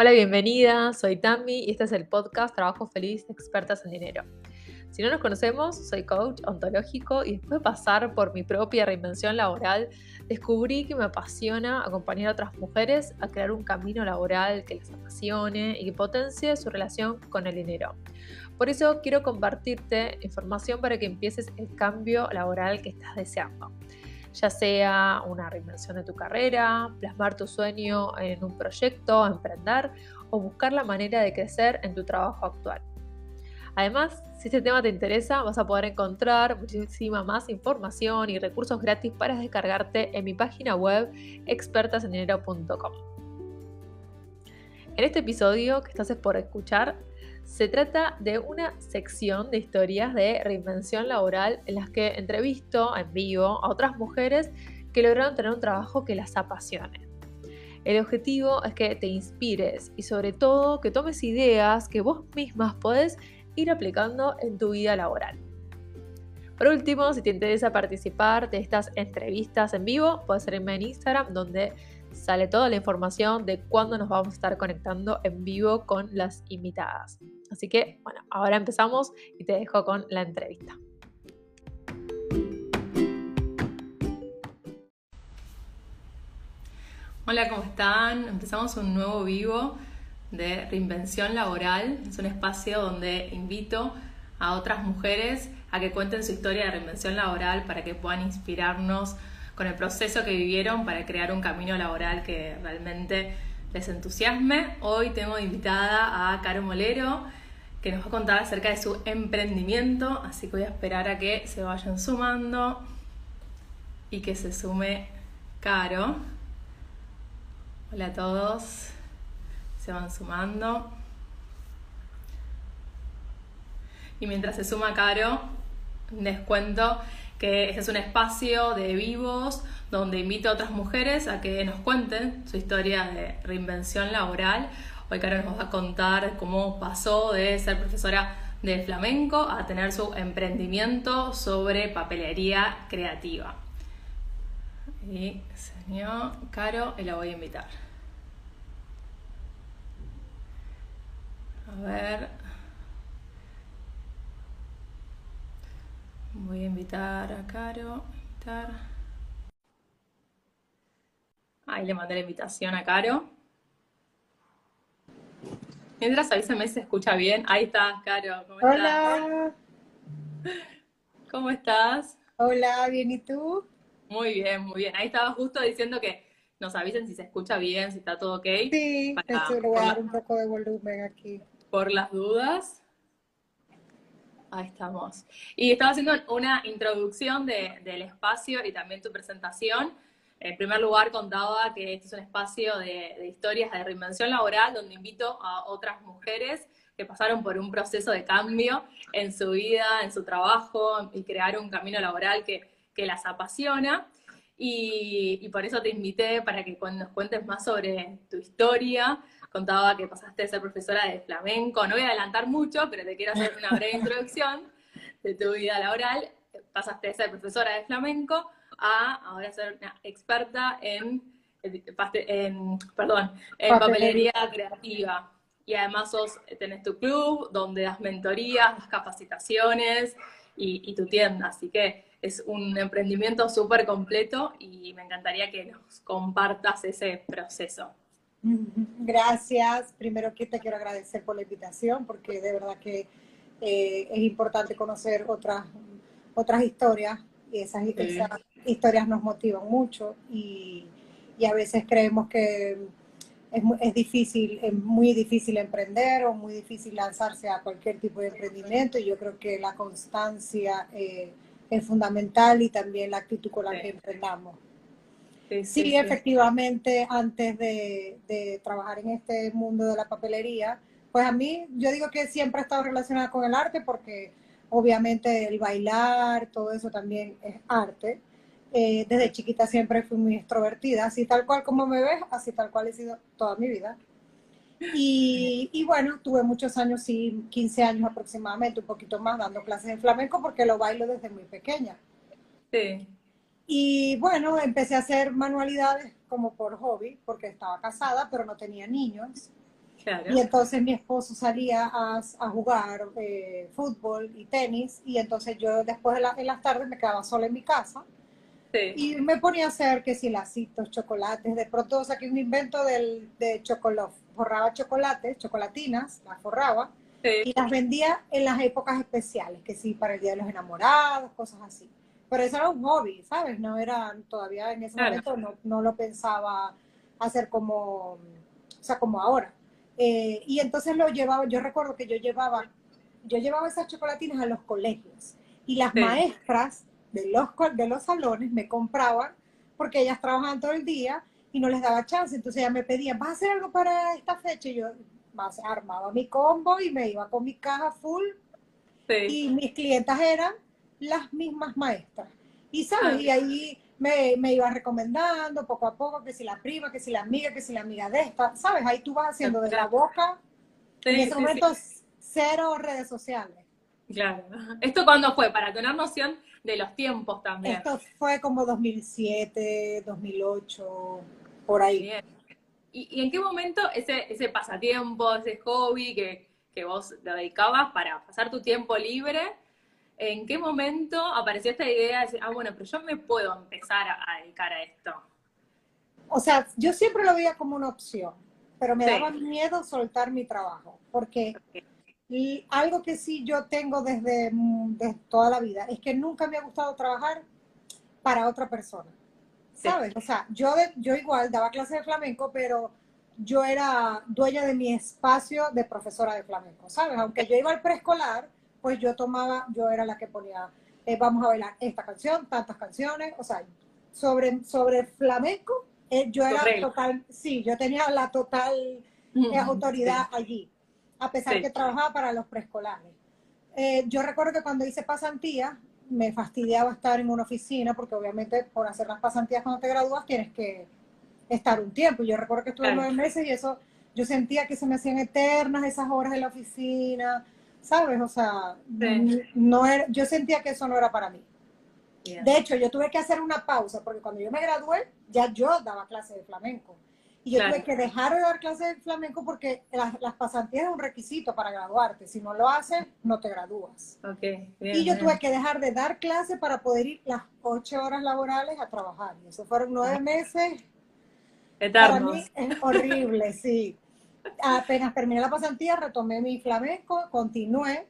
Hola, bienvenida, soy Tammy y este es el podcast Trabajo Feliz Expertas en Dinero. Si no nos conocemos, soy coach ontológico y después de pasar por mi propia reinvención laboral, descubrí que me apasiona acompañar a otras mujeres a crear un camino laboral que les apasione y que potencie su relación con el dinero. Por eso quiero compartirte información para que empieces el cambio laboral que estás deseando ya sea una reinvención de tu carrera, plasmar tu sueño en un proyecto, emprender o buscar la manera de crecer en tu trabajo actual. Además, si este tema te interesa, vas a poder encontrar muchísima más información y recursos gratis para descargarte en mi página web expertasendinero.com. En este episodio que estás por escuchar, se trata de una sección de historias de reinvención laboral en las que entrevisto en vivo a otras mujeres que lograron tener un trabajo que las apasione. El objetivo es que te inspires y sobre todo que tomes ideas que vos mismas podés ir aplicando en tu vida laboral. Por último, si te interesa participar de estas entrevistas en vivo, puedes seguirme en Instagram donde sale toda la información de cuándo nos vamos a estar conectando en vivo con las invitadas. Así que, bueno, ahora empezamos y te dejo con la entrevista. Hola, ¿cómo están? Empezamos un nuevo vivo de reinvención laboral. Es un espacio donde invito a otras mujeres a que cuenten su historia de reinvención laboral para que puedan inspirarnos con el proceso que vivieron para crear un camino laboral que realmente les entusiasme. Hoy tengo invitada a Caro Molero, que nos va a contar acerca de su emprendimiento, así que voy a esperar a que se vayan sumando y que se sume Caro. Hola a todos, se van sumando. Y mientras se suma Caro, les cuento que este es un espacio de vivos donde invito a otras mujeres a que nos cuenten su historia de reinvención laboral. Hoy Caro nos va a contar cómo pasó de ser profesora de flamenco a tener su emprendimiento sobre papelería creativa. Y señor Caro, y la voy a invitar. A ver. Voy a invitar a Caro. Ahí le mandé la invitación a Caro. Mientras avísame si se escucha bien. Ahí está, Caro. ¿Cómo Hola. ¿Cómo estás? Hola, bien, ¿y tú? Muy bien, muy bien. Ahí estaba justo diciendo que nos avisen si se escucha bien, si está todo ok. Sí, para, le voy a dar un poco de volumen aquí. Por las dudas. Ahí estamos. Y estaba haciendo una introducción del espacio y también tu presentación. En primer lugar, contaba que este es un espacio de, historias de reinvención laboral donde invito a otras mujeres que pasaron por un proceso de cambio en su vida, en su trabajo y crear un camino laboral que, las apasiona. Y, y, por eso te invité para que nos cuentes más sobre tu historia, contaba que pasaste a ser profesora de flamenco. No voy a adelantar mucho, pero te quiero hacer una breve introducción de tu vida laboral. Pasaste a ser profesora de flamenco a ahora ser una experta en, en perdón, en papelería creativa. Y además sos, tenés tu club donde das mentorías, das capacitaciones y, y tu tienda. Así que es un emprendimiento súper completo y me encantaría que nos compartas ese proceso. Gracias. Primero que te quiero agradecer por la invitación porque de verdad que eh, es importante conocer otras, otras historias y esas, historias nos motivan mucho y, y a veces creemos que es, es, difícil, es muy difícil emprender o muy difícil lanzarse a cualquier tipo de emprendimiento y yo creo que la constancia eh, es fundamental y también la actitud con la que emprendamos. Sí, efectivamente, antes de, trabajar en este mundo de la papelería, pues a mí, yo digo que siempre he estado relacionada con el arte porque obviamente el bailar, todo eso también es arte. Eh, desde chiquita siempre fui muy extrovertida, así tal cual como me ves, así tal cual he sido toda mi vida. Y, y, bueno, tuve muchos años, sí, 15 años aproximadamente, un poquito más, dando clases de flamenco porque lo bailo desde muy pequeña. Sí. Y bueno, empecé a hacer manualidades como por hobby, porque estaba casada, pero no tenía niños. Y entonces mi esposo salía a, jugar eh, fútbol y tenis y entonces yo después de en las tardes me quedaba sola en mi casa y me ponía a hacer que si lacitos, chocolates, de pronto saqué un invento del, de chocolate, forraba chocolates, chocolatinas, las forraba y las vendía en las épocas especiales, que sí, para el Día de los Enamorados, cosas así. Pero eso era un hobby, ¿sabes? No era, todavía en ese momento no, no, lo pensaba hacer como, o sea, como ahora. Eh, y entonces lo llevaba, yo recuerdo que yo llevaba, yo llevaba esas chocolatinas a los colegios y las maestras de los, de los salones me compraban porque ellas trabajaban todo el día y no les daba chance. Entonces ellas me pedían, ¿vas a hacer algo para esta fecha? Y yo más, armaba mi combo y me iba con mi caja full. Y mis clientas eran las mismas maestras. Y sabes, ah. y ahí me, me iba recomendando poco a poco que si la prima, que si la amiga, que si la amiga de esta, ¿sabes? Ahí tú vas haciendo de la boca. en ese momento cero redes sociales. Claro. ¿Esto cuándo fue? Para tener noción de los tiempos también. Esto fue como 2007, 2008, por ahí. ¿Y, en qué momento ese, ese pasatiempo, ese hobby que, que vos te dedicabas para pasar tu tiempo libre, en qué momento apareció esta idea de decir, ah, bueno, pero yo me puedo empezar a, dedicar a esto? O sea, yo siempre lo veía como una opción, pero me daba miedo soltar mi trabajo, porque y algo que sí yo tengo desde, mm, desde, toda la vida es que nunca me ha gustado trabajar para otra persona. ¿Sabes? O sea, yo, yo igual daba clases de flamenco, pero yo era dueña de mi espacio de profesora de flamenco, ¿sabes? Aunque yo iba al preescolar, pues yo tomaba, yo era la que ponía, eh, vamos a bailar esta canción, tantas canciones, o sea, sobre, sobre flamenco, eh, yo era total, sí, yo tenía la total eh, autoridad allí a pesar de que trabajaba para los preescolares. Eh, yo recuerdo que cuando hice pasantía, me fastidiaba estar en una oficina, porque obviamente por hacer las pasantías cuando te gradúas tienes que estar un tiempo. Yo recuerdo que estuve nueve meses y eso, yo sentía que se me hacían eternas esas horas en la oficina, ¿sabes? O sea, no era, yo sentía que eso no era para mí. De hecho, yo tuve que hacer una pausa, porque cuando yo me gradué, ya yo daba clases de flamenco. Y yo tuve que dejar de dar clases de flamenco porque las, pasantías es un requisito para graduarte. Si no lo haces, no te gradúas. y yo tuve que dejar de dar clases para poder ir las ocho horas laborales a trabajar. Y eso fueron nueve meses. Para mí es horrible, sí. Apenas terminé la pasantía, retomé mi flamenco, continué.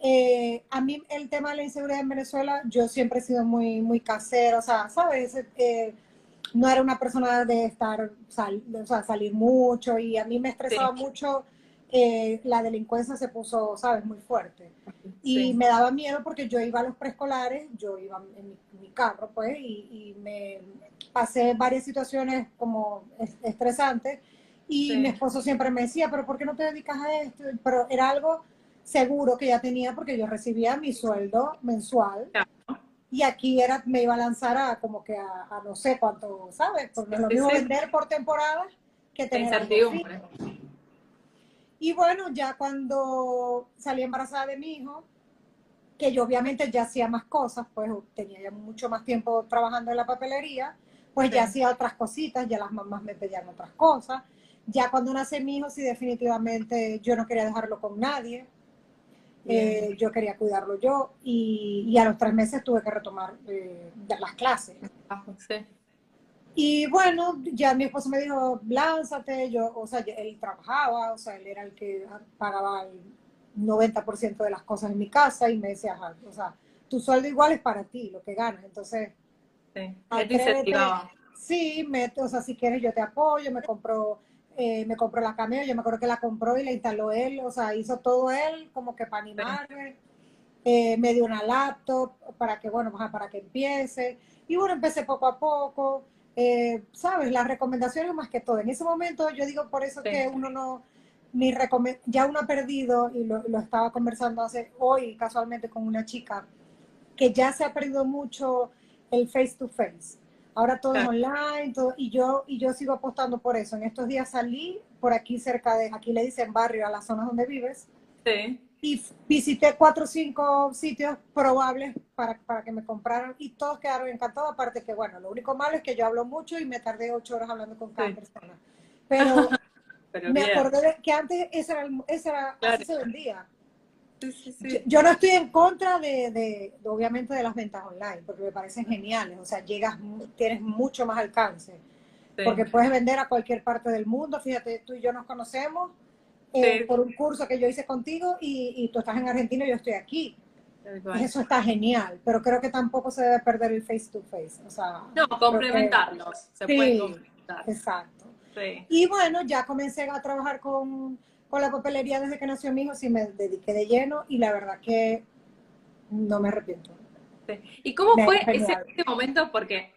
Eh, a mí el tema de la inseguridad en Venezuela, yo siempre he sido muy, muy casero, o sea, ¿sabes? Eh, no era una persona de estar, o sea, salir mucho y a mí me estresaba mucho, eh, la delincuencia se puso, sabes, muy fuerte. Y me daba miedo porque yo iba a los preescolares, yo iba en mi, carro, pues, y, me pasé varias situaciones como estresantes y mi esposo siempre me decía, pero ¿por qué no te dedicas a esto? Pero era algo seguro que ya tenía porque yo recibía mi sueldo mensual y aquí era, me iba a lanzar a como que a, no sé cuánto, ¿sabes? Porque lo mismo vender por temporada que tener Y bueno, ya cuando salí embarazada de mi hijo, que yo obviamente ya hacía más cosas, pues tenía ya mucho más tiempo trabajando en la papelería, pues ya hacía otras cositas, ya las mamás me pedían otras cosas. Ya cuando nace mi hijo, sí definitivamente yo no quería dejarlo con nadie. Eh, yo quería cuidarlo yo y, a los tres meses tuve que retomar eh, las clases. Y bueno, ya mi esposo me dijo, lánzate, yo, o sea, él trabajaba, o sea, él era el que pagaba el 90% de las cosas en mi casa y me decía, o sea, tu sueldo igual es para ti, lo que ganas, entonces... Sí, sí me, o sea, si quieres yo te apoyo, me compro eh, me compró la cameo, yo me acuerdo que la compró y la instaló él, o sea, hizo todo él como que para animarme, eh, me dio una laptop para que, bueno, para que empiece, y bueno, empecé poco a poco, eh, ¿sabes? Las recomendaciones más que todo. En ese momento yo digo por eso que uno no, mi ya uno ha perdido, y lo, lo estaba conversando hace hoy casualmente con una chica, que ya se ha perdido mucho el face to face Ahora todo es online, todo, y yo y yo sigo apostando por eso. En estos días salí por aquí cerca de, aquí le dicen barrio, a las zonas donde vives. Sí. Y visité cuatro o cinco sitios probables para, para que me compraran y todos quedaron encantados. Aparte que, bueno, lo único malo es que yo hablo mucho y me tardé ocho horas hablando con cada persona. Pero, pero me bien. acordé de que antes esa era, esa era Claro. así se vendía. Sí, sí, Yo, sí. yo no estoy en contra de, de- de, obviamente, de las ventas online, porque me parecen geniales. O sea, llegas, tienes mucho más alcance, porque puedes vender a cualquier parte del mundo. Fíjate, tú y yo nos conocemos eh, por un curso que yo hice contigo y, y tú estás en Argentina y yo estoy aquí. Eso está genial, pero creo que tampoco se debe perder el face to face. O sea, No, complementarlos. Se Sí. pueden complementar. que- exacto. Sí. Y bueno, ya comencé a trabajar con, con la papelería desde que nació mi hijo, sí me dediqué de lleno y la verdad que no me arrepiento. Sí. ¿Y cómo Me fue ese momento? Porque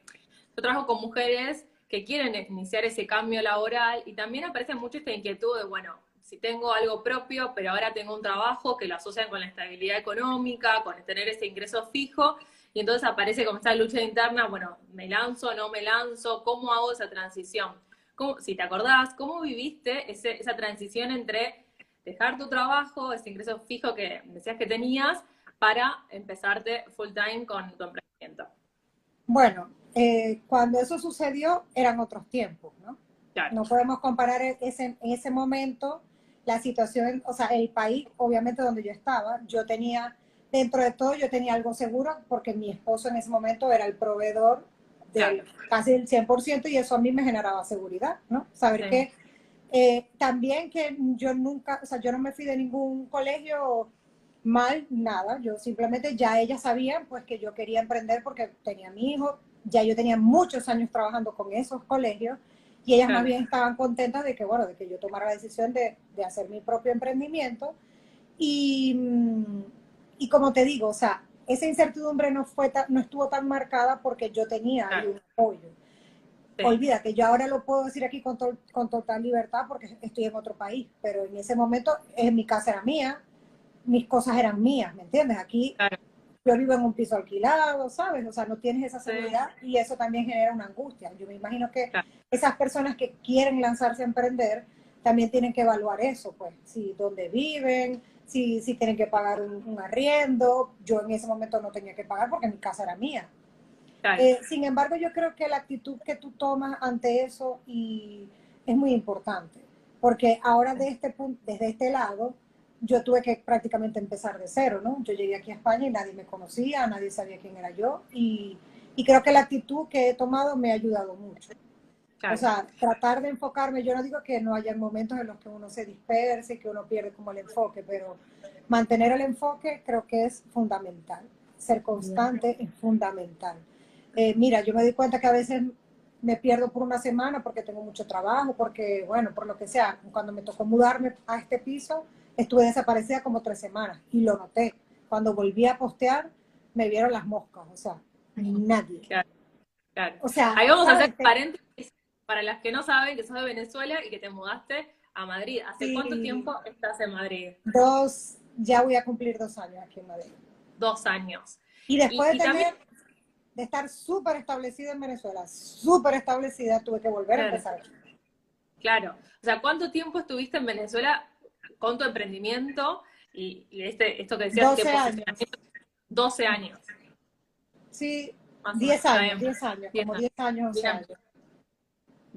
yo trabajo con mujeres que quieren iniciar ese cambio laboral y también aparece mucho esta inquietud de, bueno, si tengo algo propio, pero ahora tengo un trabajo que lo asocian con la estabilidad económica, con tener ese ingreso fijo, y entonces aparece como esta lucha interna, bueno, ¿me lanzo, no me lanzo? ¿Cómo hago esa transición? ¿Cómo- si te acordás, ¿cómo viviste ese- esa transición entre dejar tu trabajo, ese ingreso fijo que decías que tenías, para empezarte full time con tu emprendimiento? Bueno, eh, cuando eso sucedió eran otros tiempos, ¿no? Claro. No podemos comparar ese, en ese momento la situación, o sea, el país, obviamente donde yo estaba, yo tenía, dentro de todo, yo tenía algo seguro porque mi esposo en ese momento era el proveedor del Claro. casi del 100% y eso a mí me generaba seguridad, ¿no? Saber Sí. que eh, también que yo nunca, o sea, yo no me fui de ningún colegio mal, nada, yo simplemente ya ellas sabían pues que yo quería emprender porque tenía mi hijo, ya yo tenía muchos años trabajando con esos colegios y ellas Claro. más bien estaban contentas de que, bueno, de que yo tomara la decisión de, de hacer mi propio emprendimiento y, mm, y como te digo, o sea, esa incertidumbre no, fue ta- no estuvo tan marcada porque yo tenía Claro. un apoyo. Sí. Olvida que yo ahora lo puedo decir aquí con, to- con total libertad porque estoy en otro país, pero en ese momento eh, mi casa era mía, mis cosas eran mías, ¿me entiendes? Aquí Claro. yo vivo en un piso alquilado, ¿sabes? O sea, no tienes esa Sí. seguridad y eso también genera una angustia. Yo me imagino que Claro. esas personas que quieren lanzarse a emprender también tienen que evaluar eso, pues, si dónde viven, si, si tienen que pagar un, un arriendo. Yo en ese momento no tenía que pagar porque mi casa era mía. Eh, sin embargo, yo creo que la actitud que tú tomas ante eso y es muy importante, porque ahora de este punto, desde este lado, yo tuve que prácticamente empezar de cero, ¿no? Yo llegué aquí a España y nadie me conocía, nadie sabía quién era yo y, y creo que la actitud que he tomado me ha ayudado mucho. Claro. O sea, tratar de enfocarme, yo no digo que no haya momentos en los que uno se disperse y que uno pierde como el enfoque, pero mantener el enfoque creo que es fundamental. Ser constante es fundamental. Eh, mira, yo me di cuenta que a veces me pierdo por una semana porque tengo mucho trabajo, porque, bueno, por lo que sea, cuando me tocó mudarme a este piso, estuve desaparecida como tres semanas y lo noté. Cuando volví a postear, me vieron las moscas, o sea, nadie. Claro. Claro. O sea, Ahí vamos a ¿sabes hacer paréntesis para las que no saben que sos de Venezuela y que te mudaste a Madrid. ¿Hace Sí. cuánto tiempo estás en Madrid? Dos, ya voy a cumplir dos años aquí en Madrid. Dos años. Y después Y- y de tener, también- de estar súper establecida en Venezuela, súper establecida, tuve que volver a empezar. Claro. O sea, ¿cuánto tiempo estuviste en Venezuela con tu emprendimiento y, y este, esto que decías? 12 que años. posicionamiento? 12 años. Sí, más o 10 menos. años, Está bien. 10 años, como años. 10 años, 11 Bien. años.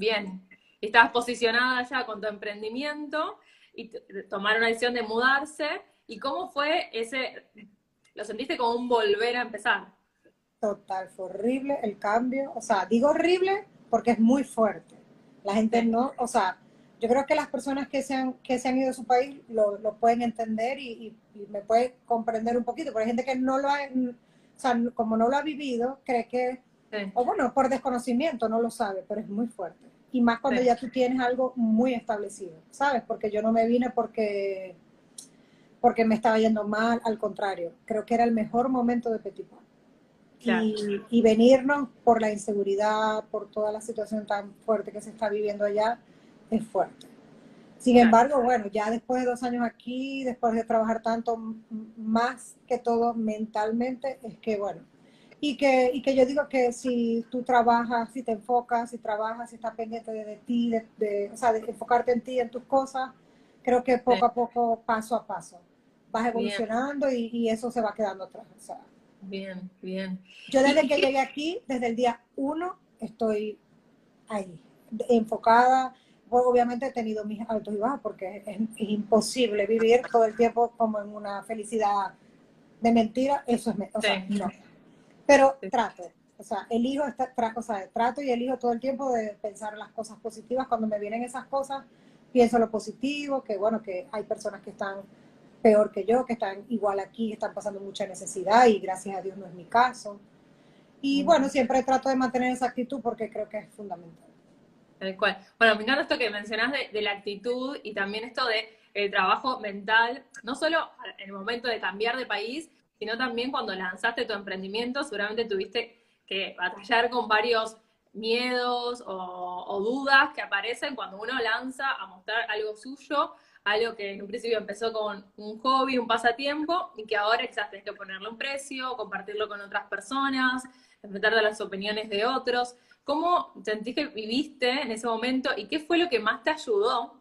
Bien. Y Estabas posicionada ya con tu emprendimiento y t- tomar una decisión de mudarse. ¿Y cómo fue ese? ¿Lo sentiste como un volver a empezar? Total, fue horrible el cambio. O sea, digo horrible porque es muy fuerte. La gente no, o sea, yo creo que las personas que se han, que se han ido a su país lo, lo pueden entender y, y- y me puede comprender un poquito, pero hay gente que no lo ha, o sea, como no lo ha vivido, cree que, Sí. o bueno, por desconocimiento no lo sabe, pero es muy fuerte. Y más cuando Sí. ya tú tienes algo muy establecido, ¿sabes? Porque yo no me vine porque, porque me estaba yendo mal, al contrario, creo que era el mejor momento de Petit. Claro. Y, y venirnos por la inseguridad, por toda la situación tan fuerte que se está viviendo allá, es fuerte. Sin Claro. embargo, bueno, ya después de dos años aquí, después de trabajar tanto, más que todo mentalmente, es que, bueno, y que, y que yo digo que si tú trabajas, si te enfocas, si trabajas, si estás pendiente de, de ti, de, de- o sea, de enfocarte en ti, en tus cosas, creo que poco a poco, paso a paso, vas evolucionando y, y eso se va quedando atrás. O sea, Bien, bien. yo desde ¿Y que llegué aquí, desde el día uno, estoy ahí, enfocada, pues, obviamente he tenido mis altos y bajos porque es, imposible vivir todo el tiempo como en una felicidad de mentira, eso es, o sea, no. Pero trato, o sea, elijo, o sea, trato y elijo todo el tiempo de pensar las cosas positivas. Cuando me vienen esas cosas, pienso lo positivo, que bueno, que hay personas que están peor que yo, que están igual aquí, están pasando mucha necesidad y gracias a Dios no es mi caso. Y bueno, siempre trato de mantener esa actitud porque creo que es fundamental. Tal cual. Bueno, me encanta esto que mencionás de, la actitud y también esto de el trabajo mental, no solo en el momento de cambiar de país, sino también cuando lanzaste tu emprendimiento, seguramente tuviste que batallar con varios miedos o, dudas que aparecen cuando uno lanza a mostrar algo suyo, algo que en un principio empezó con un hobby, un pasatiempo, y que ahora quizás tenés que ponerle un precio, compartirlo con otras personas, enfrentarte a las opiniones de otros. ¿Cómo sentís que viviste en ese momento y qué fue lo que más te ayudó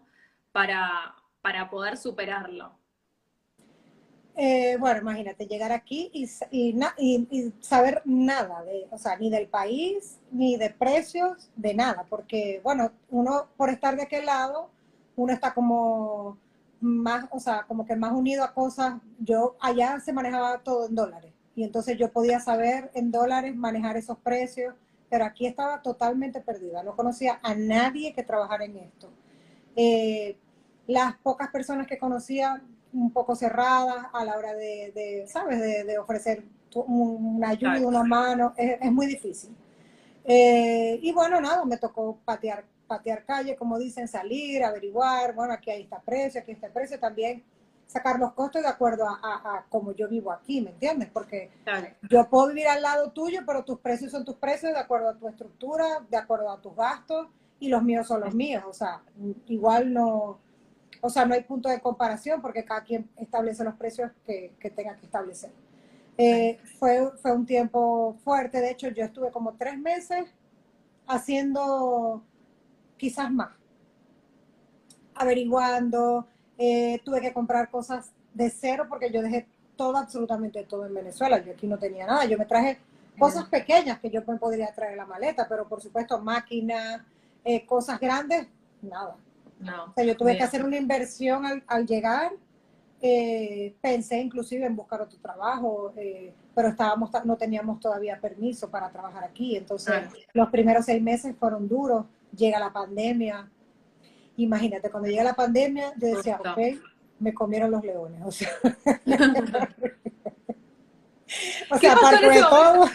para, para poder superarlo? Eh, bueno, imagínate, llegar aquí y, y, saber nada, de, o sea, ni del país, ni de precios, de nada, porque, bueno, uno por estar de aquel lado, uno está como más, o sea, como que más unido a cosas. Yo allá se manejaba todo en dólares y entonces yo podía saber en dólares manejar esos precios, pero aquí estaba totalmente perdida, no conocía a nadie que trabajara en esto. Eh, las pocas personas que conocía un poco cerradas a la hora de, ¿sabes?, de, ofrecer una ayuda, una mano, es, muy difícil. Eh, y bueno, nada, me tocó patear, patear calle, como dicen, salir, averiguar, bueno, aquí hay este precio, aquí este precio, también sacar los costos de acuerdo a, a, como yo vivo aquí, ¿me entiendes? Porque yo puedo vivir al lado tuyo, pero tus precios son tus precios de acuerdo a tu estructura, de acuerdo a tus gastos, y los míos son los míos, o sea, igual no o sea, no hay punto de comparación porque cada quien establece los precios que, tenga que establecer. Eh, fue, fue un tiempo fuerte, de hecho yo estuve como tres meses haciendo quizás más, averiguando, eh, tuve que comprar cosas de cero porque yo dejé todo, absolutamente todo en Venezuela, yo aquí no tenía nada, yo me traje cosas pequeñas que yo me podría traer en la maleta, pero por supuesto máquinas, eh, cosas grandes, nada. No. yo tuve que hacer una inversión al, llegar. Eh, pensé inclusive en buscar otro trabajo, eh, pero estábamos, no teníamos todavía permiso para trabajar aquí. Entonces, los primeros seis meses fueron duros. Llega la pandemia. Imagínate, cuando llega la pandemia, yo decía, ok, me comieron los leones. O sea, o sea aparte de todo.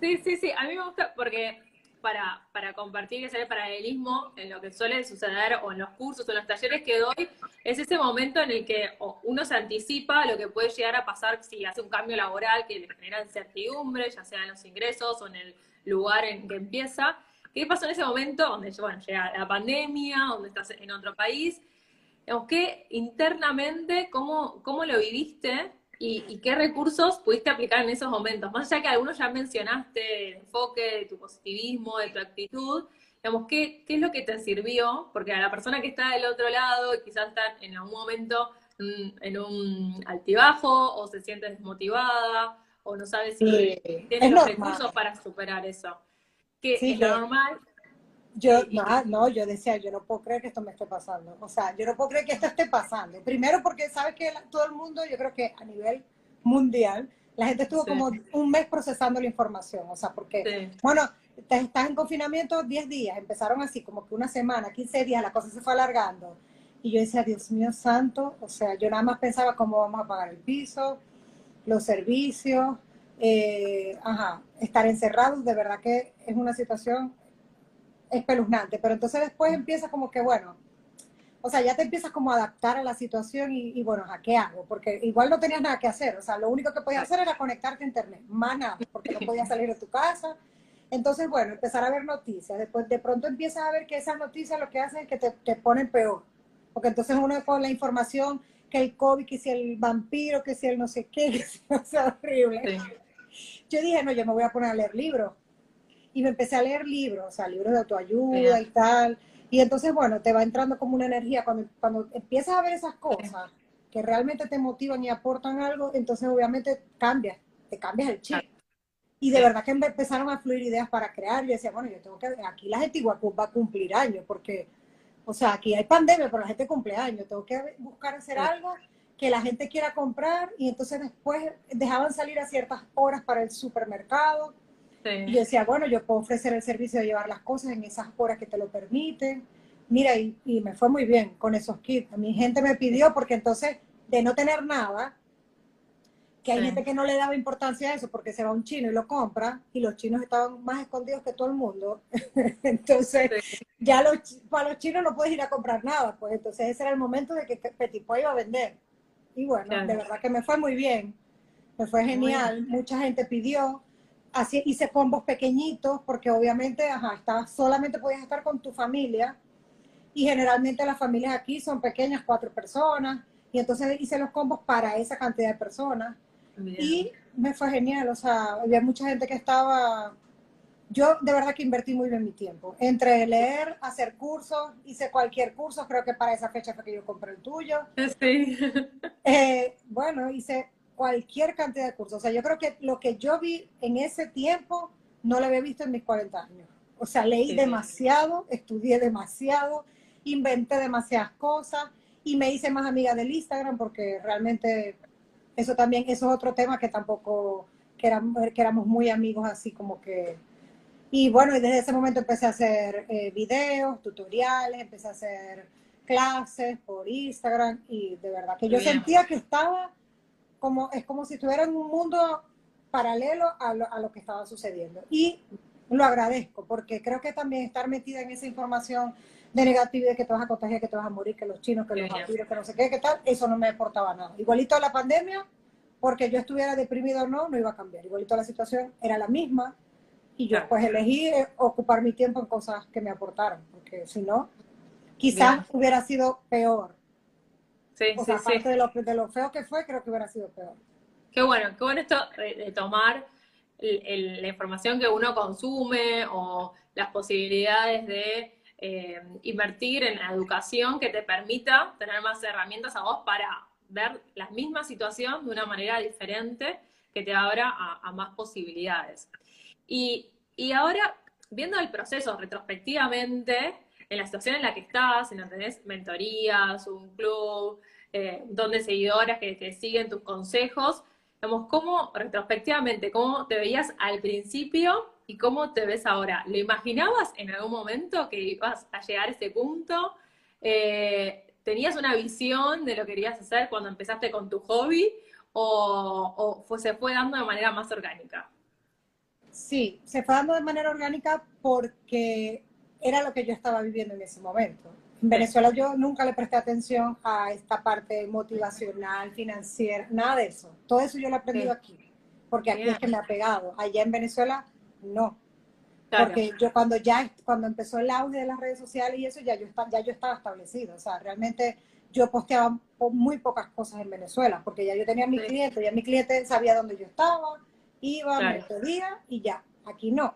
Sí, sí, sí. A mí me gusta porque para, para compartir ese paralelismo en lo que suele suceder o en los cursos o en los talleres que doy, es ese momento en el que uno se anticipa lo que puede llegar a pasar si hace un cambio laboral que le genera incertidumbre, ya sea en los ingresos o en el lugar en que empieza. ¿Qué pasó en ese momento donde bueno, llega la pandemia, donde estás en otro país? Digamos, que internamente, ¿cómo, cómo lo viviste? ¿Y, qué recursos pudiste aplicar en esos momentos? Más allá que algunos ya mencionaste el enfoque de tu positivismo, de tu actitud, digamos, ¿qué, ¿qué, es lo que te sirvió? Porque a la persona que está del otro lado y quizás está en algún momento en un altibajo o se siente desmotivada o no sabe si tiene los recursos para superar eso. Que es normal, yo, no, no, yo decía, yo no puedo creer que esto me esté pasando. O sea, yo no puedo creer que esto esté pasando. Primero porque sabes que todo el mundo, yo creo que a nivel mundial, la gente estuvo como un mes procesando la información. O sea, porque, bueno, estás en confinamiento 10 días, empezaron así, como que una semana, 15 días, la cosa se fue alargando. Y yo decía, Dios mío santo, o sea, yo nada más pensaba cómo vamos a pagar el piso, los servicios, eh, ajá, estar encerrados, de verdad que es una situación espeluznante, pero entonces después empieza como que, bueno, o sea, ya te empiezas como a adaptar a la situación y, bueno, ¿a qué hago? Porque igual no tenías nada que hacer, o sea, lo único que podías hacer era conectarte a internet, más nada, porque no podías salir de tu casa. Entonces, bueno, empezar a ver noticias, después de pronto empiezas a ver que esas noticias lo que hacen es que te, te ponen peor, porque entonces uno con la información que el COVID, que si el vampiro, que si el no sé qué, que si no sé, horrible. Yo dije, no, yo me voy a poner a leer libros y me empecé a leer libros, o sea, libros de autoayuda y tal. Y entonces, bueno, te va entrando como una energía. Cuando, cuando empiezas a ver esas cosas que realmente te motivan y aportan algo, entonces obviamente cambias, te cambias el chip. Y de verdad que empezaron a fluir ideas para crear. Yo decía, bueno, yo tengo que, aquí la gente igual va a cumplir años, porque, O sea, aquí hay pandemia, pero la gente cumpleaños. Tengo que buscar hacer algo que la gente quiera comprar y entonces después dejaban salir a ciertas horas para el supermercado. Y yo decía, bueno, yo puedo ofrecer el servicio de llevar las cosas en esas horas que te lo permiten. Mira, y, y me fue muy bien con esos kits. A mi gente me pidió porque entonces de no tener nada, que hay gente que no le daba importancia a eso porque se va un chino y lo compra y los chinos estaban más escondidos que todo el mundo. entonces, ya los, para los chinos no puedes ir a comprar nada, pues. Entonces ese era el momento de que Petit iba a vender. Y bueno, de verdad que me fue muy bien, me fue genial, mucha gente pidió, así hice combos pequeñitos porque obviamente, ajá, estaba, solamente podías estar con tu familia y generalmente las familias aquí son pequeñas, cuatro personas, y entonces hice los combos para esa cantidad de personas y me fue genial, o sea, había mucha gente que estaba... Yo de verdad que invertí muy bien mi tiempo. Entre leer, hacer cursos, hice cualquier curso, creo que para esa fecha fue que yo compré el tuyo. Sí. Eh, bueno, hice cualquier cantidad de cursos. O sea, yo creo que lo que yo vi en ese tiempo no lo había visto en mis 40 años. O sea, leí demasiado, estudié demasiado, inventé demasiadas cosas y me hice más amiga del Instagram porque realmente eso también, eso es otro tema que tampoco, que éramos, que éramos muy amigos así como que... Y bueno, y desde ese momento empecé a hacer eh, videos, tutoriales, empecé a hacer clases por Instagram y de verdad que yo sentía que estaba como, es como si estuviera en un mundo paralelo a lo, a lo que estaba sucediendo. Y lo agradezco porque creo que también estar metida en esa información de negatividad, que te vas a contagiar, que te vas a morir, que los chinos, que los vampiros, que no sé qué, qué tal, eso no me aportaba nada. Igualito la pandemia, porque yo estuviera deprimido o no, no iba a cambiar. Igualito la situación era la misma y yo pues elegí eh, ocupar mi tiempo en cosas que me aportaron, porque si no, quizás hubiera sido peor. Sí, o sea, aparte De, lo, de lo feo que fue, creo que hubiera sido peor. Qué bueno, qué bueno esto de, tomar la información que uno consume o las posibilidades de eh, invertir en la educación que te permita tener más herramientas a vos para ver la misma situación de una manera diferente que te abra a, más posibilidades. Y, ahora, viendo el proceso retrospectivamente, en la situación en la que estás, en tenés mentorías, un club, eh, donde seguidoras que te siguen tus consejos, digamos, ¿cómo retrospectivamente, cómo te veías al principio y cómo te ves ahora? ¿Lo imaginabas en algún momento que ibas a llegar a ese punto? Eh, ¿Tenías una visión de lo que querías hacer cuando empezaste con tu hobby o, se fue dando de manera más orgánica? Sí, se fue dando de manera orgánica porque era lo que yo estaba viviendo en ese momento. En Venezuela yo nunca le presté atención a esta parte motivacional, financiera, nada de eso. Todo eso yo lo he aprendido aquí, porque aquí es que me ha pegado. Allá en Venezuela no. Porque yo cuando ya cuando empezó el auge de las redes sociales y eso ya yo ya yo estaba establecido, o sea, realmente yo posteaba muy pocas cosas en Venezuela, porque ya yo tenía a mi cliente, ya mi cliente sabía dónde yo estaba, iba, me pedía y ya, aquí no.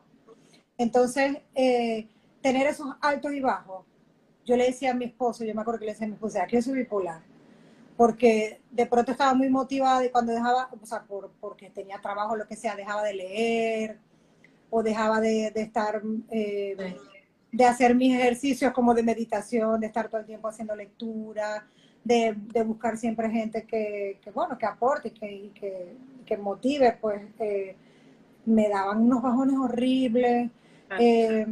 Entonces, eh, tener esos altos y bajos, yo le decía a mi esposo, yo me acuerdo que le decía a mi esposo, aquí yo soy bipolar, porque de pronto estaba muy motivada y cuando dejaba, o sea, por, porque tenía trabajo, lo que sea, dejaba de leer, o dejaba de, estar, eh, de hacer mis ejercicios como de meditación, de estar todo el tiempo haciendo lectura, de, buscar siempre gente que, bueno, que aporte y que, que, motive, pues eh, me daban unos bajones horribles. Eh,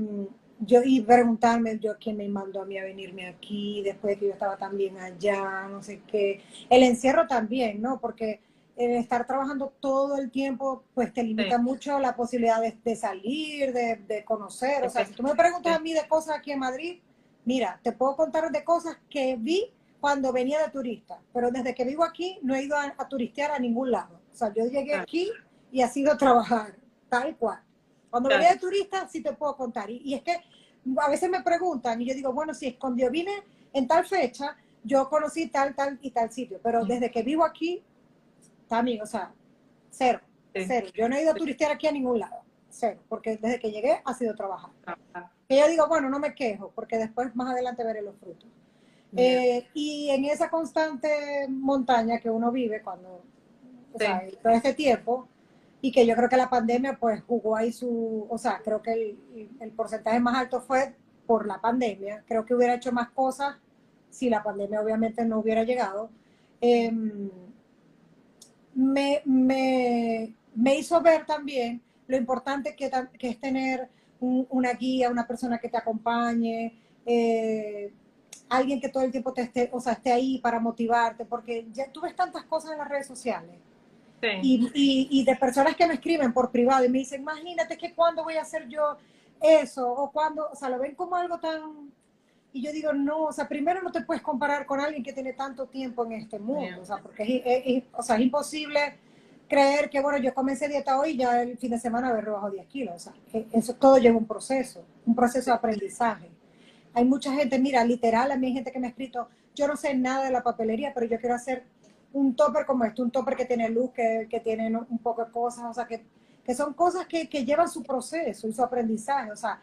yo y preguntarme yo quién me mandó a mí a venirme aquí después de que yo estaba también allá, no sé qué. El encierro también, ¿no? Porque estar trabajando todo el tiempo, pues te limita mucho la posibilidad de, salir, de, conocer. O sea, si tú me preguntas a mí de cosas aquí en Madrid, mira, te puedo contar de cosas que vi cuando venía de turista, pero desde que vivo aquí no he ido a, turistear a ningún lado. O sea, yo llegué aquí y ha sido trabajar, tal cual. Cuando venía de turista sí te puedo contar. Y, es que a veces me preguntan y yo digo, bueno, si cuando yo vine en tal fecha, yo conocí tal, tal y tal sitio, pero desde que vivo aquí también, o sea, cero, cero. Yo no he ido a turistear aquí a ningún lado, cero, porque desde que llegué ha sido trabajar. Y yo digo, bueno, no me quejo, porque después más adelante veré los frutos. Eh, y en esa constante montaña que uno vive cuando, o sea, todo este tiempo, y que yo creo que la pandemia pues jugó ahí su, o sea, creo que el, el porcentaje más alto fue por la pandemia. Creo que hubiera hecho más cosas si la pandemia obviamente no hubiera llegado. Em, me, me, me, hizo ver también lo importante que, que es tener una guía, una persona que te acompañe, eh, alguien que todo el tiempo te esté, o sea, esté ahí para motivarte, porque ya tú ves tantas cosas en las redes sociales. Y, y, y, de personas que me escriben por privado y me dicen, imagínate que cuándo voy a hacer yo eso, o cuando, o sea, lo ven como algo tan... Y yo digo, no, o sea, primero no te puedes comparar con alguien que tiene tanto tiempo en este mundo, o sea, porque es, o sea, es imposible creer que, bueno, yo comencé dieta hoy y ya el fin de semana haber rebajado 10 kilos, o sea, eso todo lleva un proceso, un proceso de aprendizaje. Hay mucha gente, mira, literal, a mí hay gente que me ha escrito, yo no sé nada de la papelería, pero yo quiero hacer un topper como este, un topper que tiene luz, que, que tiene un poco de cosas, o sea, que, que son cosas que, que, llevan su proceso y su aprendizaje, o sea,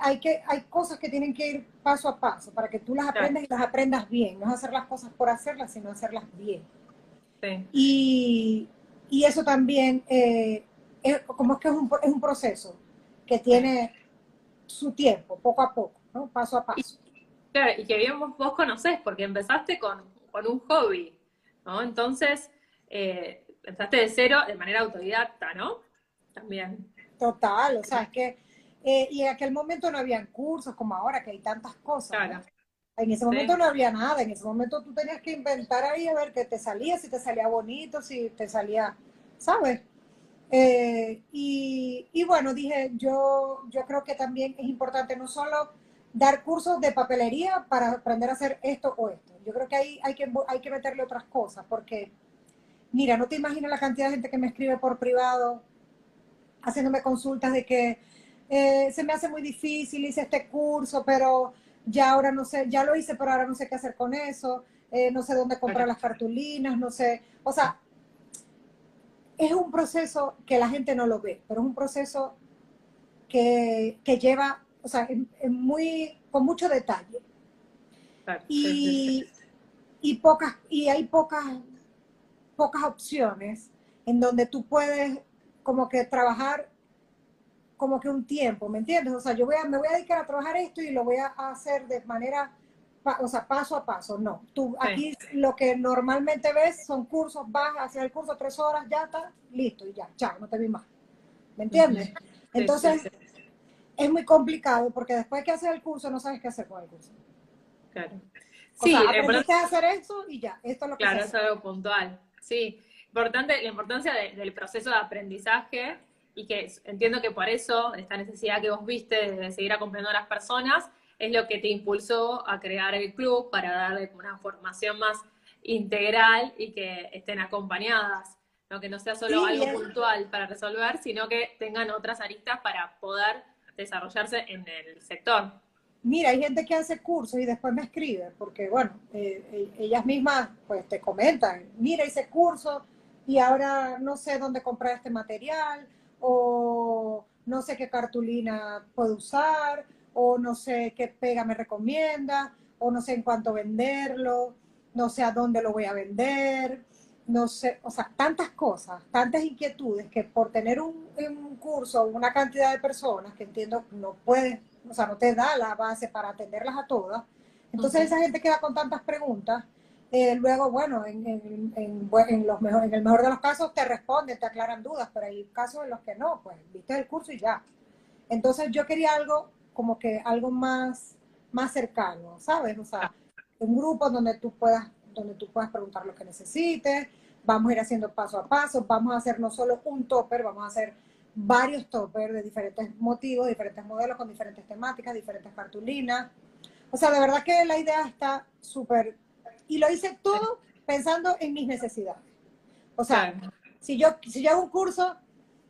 hay, que, hay cosas que tienen que ir paso a paso para que tú las aprendas y las aprendas bien, no es hacer las cosas por hacerlas, sino hacerlas bien. Sí. Y, y, eso también, eh, es, como es que es un, es un proceso que tiene su tiempo, poco a poco. Paso a paso. claro, y que bien vos, conocés, porque empezaste con, con un hobby, ¿no? Entonces, eh, empezaste de cero de manera autodidacta, ¿no? También. Total, o sea, es que, eh, y en aquel momento no habían cursos como ahora, que hay tantas cosas. Claro. En ese momento no había nada, en ese momento tú tenías que inventar ahí a ver qué te salía, si te salía bonito, si te salía, ¿sabes? Eh, y, y, bueno, dije, yo, yo creo que también es importante no solo dar cursos de papelería para aprender a hacer esto o esto. Yo creo que ahí hay que, hay que meterle otras cosas, porque, mira, no te imaginas la cantidad de gente que me escribe por privado, haciéndome consultas de que eh, se me hace muy difícil, hice este curso, pero ya ahora no sé, ya lo hice, pero ahora no sé qué hacer con eso, eh, no sé dónde comprar las cartulinas, no sé, o sea, es un proceso que la gente no lo ve, pero es un proceso que, que lleva o sea, muy, con mucho detalle. Y, y, pocas, y hay pocas, pocas opciones en donde tú puedes como que trabajar como que un tiempo, ¿me entiendes? O sea, yo voy a, me voy a dedicar a trabajar esto y lo voy a hacer de manera, o sea, paso a paso, no. Tú aquí lo que normalmente ves son cursos, vas a hacer el curso tres horas, ya está, listo, y ya, chao, no te vi más. ¿Me entiendes? Entonces, es muy complicado porque después que haces el curso no sabes qué hacer con el curso. Claro. O sí, sea, aprendiste a hacer eso y ya, esto es lo que Claro, es algo puntual. Sí, importante, la importancia del proceso de aprendizaje y que entiendo que por eso, esta necesidad que vos viste de seguir acompañando a las personas, es lo que te impulsó a crear el club para darle una formación más integral y que estén acompañadas, ¿no? que no sea solo algo puntual para resolver, sino que tengan otras aristas para poder desarrollarse en el sector. Mira, hay gente que hace cursos y después me escribe, porque bueno, eh, eh, ellas mismas pues te comentan, mira, hice curso y ahora no sé dónde comprar este material, o no sé qué cartulina puedo usar, o no sé qué pega me recomienda, o no sé en cuánto venderlo, no sé a dónde lo voy a vender, no sé, o sea, tantas cosas, tantas inquietudes que por tener un, un curso, una cantidad de personas que entiendo no puedes, o sea, no te da la base para atenderlas a todas. Entonces esa gente queda con tantas preguntas. Eh, luego, bueno, en, en, en, los mejor, en el mejor de los casos te responden, te aclaran dudas, pero hay casos en los que no, pues viste el curso y ya. Entonces yo quería algo como que algo más, más cercano, ¿sabes? O sea, un grupo donde tú puedas donde tú puedas preguntar lo que necesites, vamos a ir haciendo paso a paso, vamos a hacer no solo un topper, vamos a hacer varios toppers de diferentes motivos, diferentes modelos, con diferentes temáticas, diferentes cartulinas. O sea, de verdad que la idea está súper... Y lo hice todo pensando en mis necesidades. O sea, si, yo, si yo hago un curso,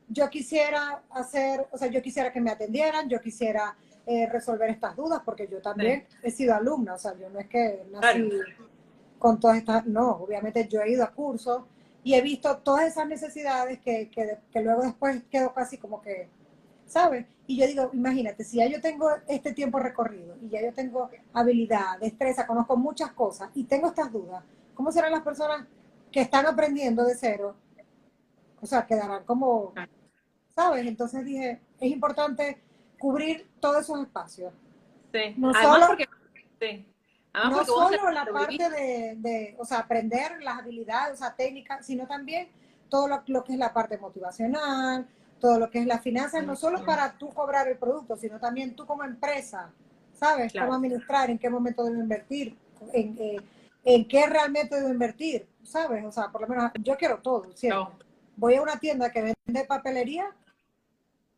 yo quisiera hacer, o sea, yo quisiera que me atendieran, yo quisiera eh, resolver estas dudas, porque yo también he sido alumna, o sea, yo no es que nací con todas estas, no, obviamente yo he ido a cursos y he visto todas esas necesidades que, que, que luego después quedo casi como que, ¿sabes? Y yo digo, imagínate, si ya yo tengo este tiempo recorrido y ya yo tengo habilidad, destreza, conozco muchas cosas y tengo estas dudas, ¿cómo serán las personas que están aprendiendo de cero? O sea, quedarán como, ¿sabes? Entonces dije, es importante cubrir todos esos espacios. Sí. No Además solo, porque, sí. Además no solo lo la parte de, de, o sea, aprender las habilidades, o sea, técnicas, sino también todo lo, lo que es la parte motivacional, todo lo que es las finanzas, no solo para tú cobrar el producto, sino también tú como empresa, ¿sabes? Claro. Cómo administrar, en qué momento debo invertir, en, eh, en qué realmente debo invertir, ¿sabes? O sea, por lo menos yo quiero todo, ¿cierto? No. Voy a una tienda que vende papelería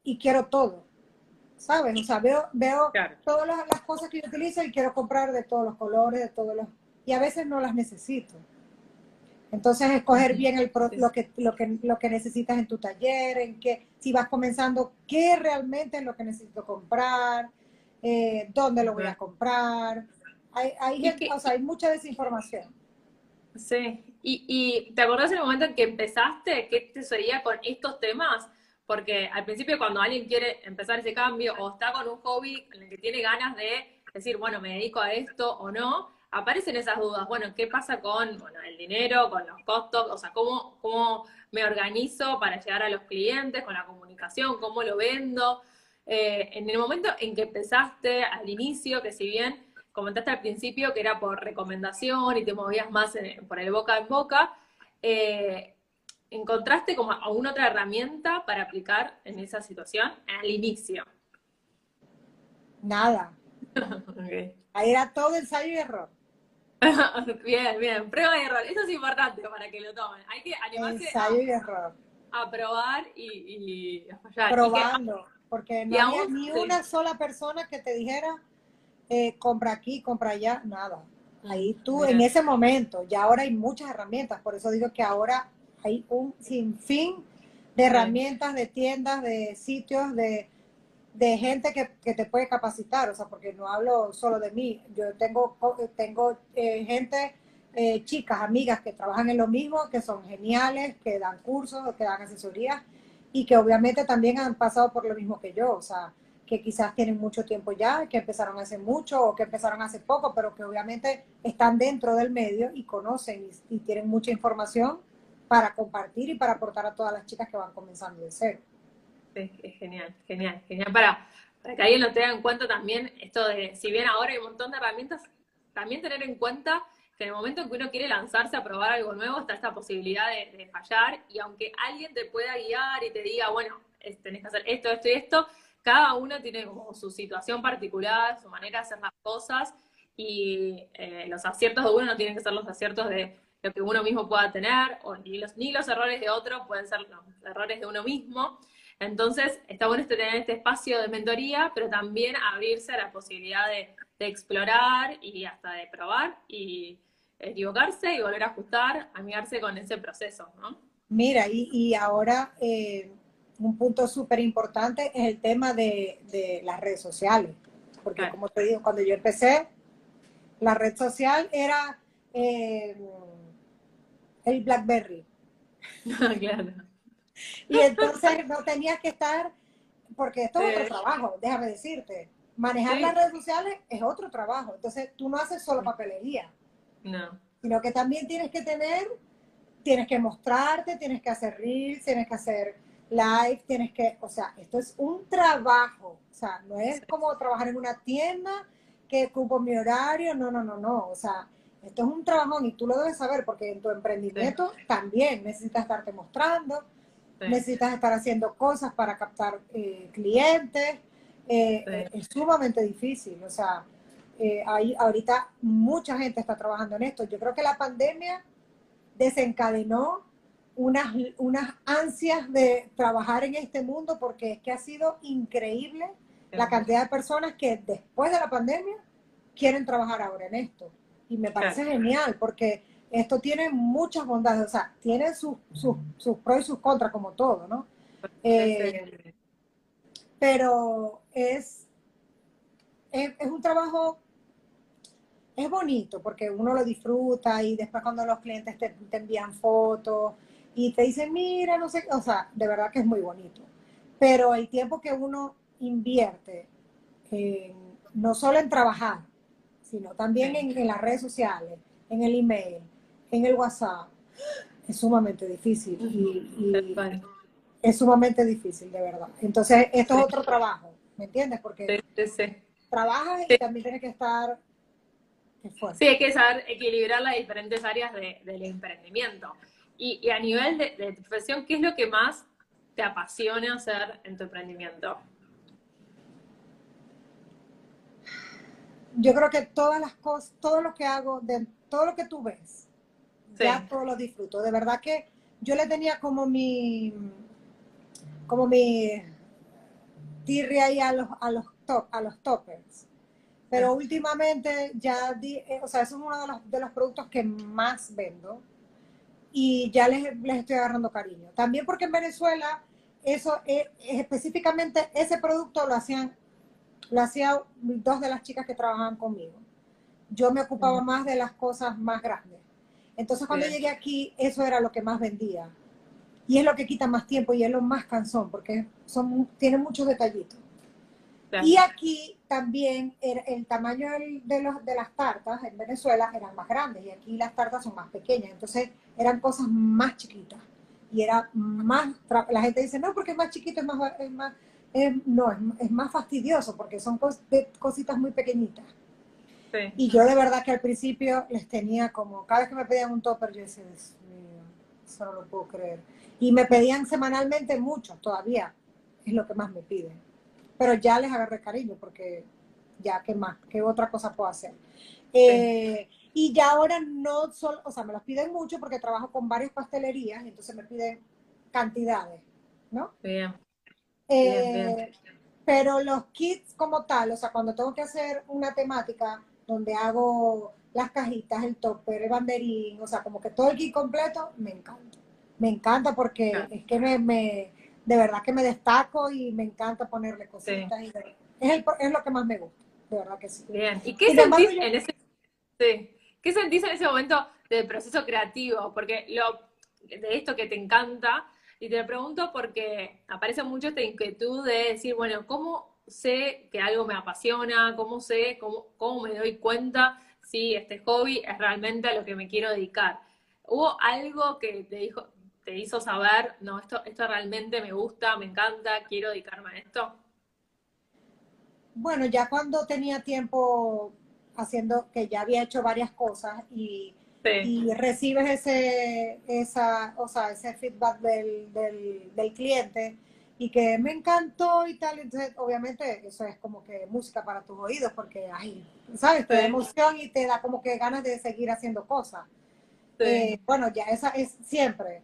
y quiero todo, ¿sabes? O sea, veo, veo Claro. todas las, las cosas que yo utilizo y quiero comprar de todos los colores, de todos los... Y a veces no las necesito. Entonces, escoger bien el pro- Sí. lo, que, lo, que, lo que necesitas en tu taller, en qué, si vas comenzando, qué realmente es lo que necesito comprar, eh, dónde lo voy a comprar. Hay, hay, gente- que- o sea, hay mucha desinformación. Sí. Y, y ¿te acordás el momento en que empezaste? ¿Qué te sucedía con estos temas? Porque al principio cuando alguien quiere empezar ese cambio o está con un hobby en el que tiene ganas de decir, bueno, me dedico a esto o no, aparecen esas dudas. Bueno, ¿qué pasa con bueno, el dinero, con los costos? O sea, ¿cómo, ¿cómo me organizo para llegar a los clientes, con la comunicación? ¿Cómo lo vendo? Eh, en el momento en que empezaste al inicio, que si bien comentaste al principio que era por recomendación y te movías más en- por el boca en boca, eh, ¿encontraste como alguna otra herramienta para aplicar en esa situación al inicio? Nada. Ahí era todo ensayo y error. bien, bien, prueba y error. Eso es importante para que lo tomen. Hay que animarse Ensayo y error. a, a probar y, y a fallar. Y que- Probando. Porque no había ni sí. una sola persona que te dijera, eh, compra aquí, compra allá, nada. Ahí tú, en ese momento, ya ahora hay muchas herramientas, por eso digo que ahora hay un sinfín de herramientas, de tiendas, de sitios, de, de gente que, que te puede capacitar, o sea, porque no hablo solo de mí, yo tengo, tengo eh, gente, eh, chicas, amigas que trabajan en lo mismo, que son geniales, que dan cursos, que dan asesorías y que obviamente también han pasado por lo mismo que yo, o sea, que quizás tienen mucho tiempo ya, que empezaron hace mucho o que empezaron hace poco, pero que obviamente están dentro del medio y conocen y, y tienen mucha información para compartir y para aportar a todas las chicas que van comenzando de cero. Es genial, genial, genial. Para, que alguien lo tenga en cuenta también, esto de, si bien ahora hay un montón de herramientas, también tener en cuenta que en el momento en que uno quiere lanzarse a probar algo nuevo, está esta posibilidad de, de fallar, y aunque alguien te pueda guiar y te diga, bueno, es- tenés que hacer esto, esto y esto, cada uno tiene como su situación particular, su manera de hacer las cosas, y eh, los aciertos de uno no tienen que ser los aciertos de lo que uno mismo pueda tener, o ni los, ni los errores de otro pueden ser los errores de uno mismo. Entonces, está bueno este- tener este espacio de mentoría, pero también abrirse a la posibilidad de, de explorar y hasta de probar y equivocarse y volver a ajustar, amigarse con ese proceso, ¿no? Mira, y, y ahora eh, un punto súper importante es el tema de, de las redes sociales, porque Claro. como te digo, cuando yo empecé, la red social era eh, el BlackBerry. claro. Y entonces no tenías que estar, porque esto es otro trabajo, déjame decirte. Manejar Sí. las redes sociales es otro trabajo. Entonces tú no haces solo papelería, No. sino que también tienes que tener, tienes que mostrarte, tienes que hacer reels, tienes que hacer live, tienes que, o sea, esto es un trabajo. O sea, no es como trabajar en una tienda que cupo mi horario, no, no, no, no. O sea, esto es un trabajón y tú lo debes saber porque en tu emprendimiento también necesitas estarte mostrando, Sí. necesitas estar haciendo cosas para captar eh, clientes. Eh, Sí. Es sumamente difícil. O sea, eh, hay, ahorita mucha gente está trabajando en esto. Yo creo que la pandemia desencadenó unas, unas ansias de trabajar en este mundo porque es que ha sido increíble la cantidad de personas que después de la pandemia quieren trabajar ahora en esto. Y me parece Claro. genial porque esto tiene muchas bondades, o sea, tiene sus, sus, sus pros y sus contras como todo, ¿no? Eh, pero es, es, es un trabajo, es bonito porque uno lo disfruta y después cuando los clientes te, te envían fotos y te dicen, mira, no sé, o sea, de verdad que es muy bonito. Pero el tiempo que uno invierte, en- no solo en trabajar, sino también en, en las redes sociales, en el email, en el WhatsApp, es sumamente difícil. Y, es sumamente difícil, de verdad. Entonces, esto Sí. es otro trabajo, ¿me entiendes? Porque Sí, sí, trabajas y también tienes que estar... Sí, hay que saber equilibrar las diferentes áreas del emprendimiento. Y, a nivel de, de tu profesión, ¿qué es lo que más te apasiona hacer en tu emprendimiento? Yo creo que todas las cosas, todo lo que hago, de, todo lo que tú ves, ya todo lo disfruto. De verdad que yo le tenía como mi, como mi tirria ahí a los, a los, top, a los toppers. Pero últimamente ya, di, eh, o sea, eso es uno de los, de los productos que más vendo y ya les, les, estoy agarrando cariño. También porque en Venezuela, eso eh, específicamente ese producto lo hacían, lo hacían dos de las chicas que trabajaban conmigo. Yo me ocupaba más de las cosas más grandes. Entonces cuando llegué aquí, eso era lo que más vendía. Y es lo que quita más tiempo y es lo más cansón, porque son, tiene muchos detallitos. Y aquí también el, tamaño de, los, de las tartas en Venezuela eran más grandes y aquí las tartas son más pequeñas. Entonces eran cosas más chiquitas. Y era más, la gente dice, no, porque es más chiquito, es más, es más no, es, más fastidioso porque son cositas muy pequeñitas. Y yo de verdad que al principio les tenía como, cada vez que me pedían un topper, yo decía, Dios mío, eso no lo puedo creer. Y me pedían semanalmente mucho, todavía, es lo que más me piden. Pero ya les agarré cariño porque ya, ¿qué más? ¿Qué otra cosa puedo hacer? Eh, y ya ahora no solo, o sea, me los piden mucho porque trabajo con varias pastelerías, entonces me piden cantidades, ¿no? Bien. Eh, pero los kits como tal, o sea, cuando tengo que hacer una temática, donde hago las cajitas, el topper, el banderín, o sea, como que todo el kit completo, me encanta. Me encanta porque es que me, de verdad que me destaco y me encanta ponerle cositas. Y es, es, lo que más me gusta, de verdad que sí. Bien, ¿y qué sentís en ese, ¿qué sentís en ese momento del proceso creativo? Porque lo, de esto que te encanta, y te pregunto porque aparece mucho esta inquietud de decir, bueno, ¿cómo sé que algo me apasiona, cómo sé, cómo, cómo me doy cuenta si este hobby es realmente a lo que me quiero dedicar. ¿Hubo algo que te dijo, te hizo saber, no, esto, esto realmente me gusta, me encanta, quiero dedicarme a esto? Bueno, ya cuando tenía tiempo haciendo, que ya había hecho varias cosas y, y recibes ese, esa, o sea, ese feedback del, del, del cliente, y que me encantó y tal. Entonces, obviamente, eso es como que música para tus oídos, porque, ay, ¿sabes? Te da emoción y te da como que ganas de seguir haciendo cosas. Eh, bueno, ya esa es siempre.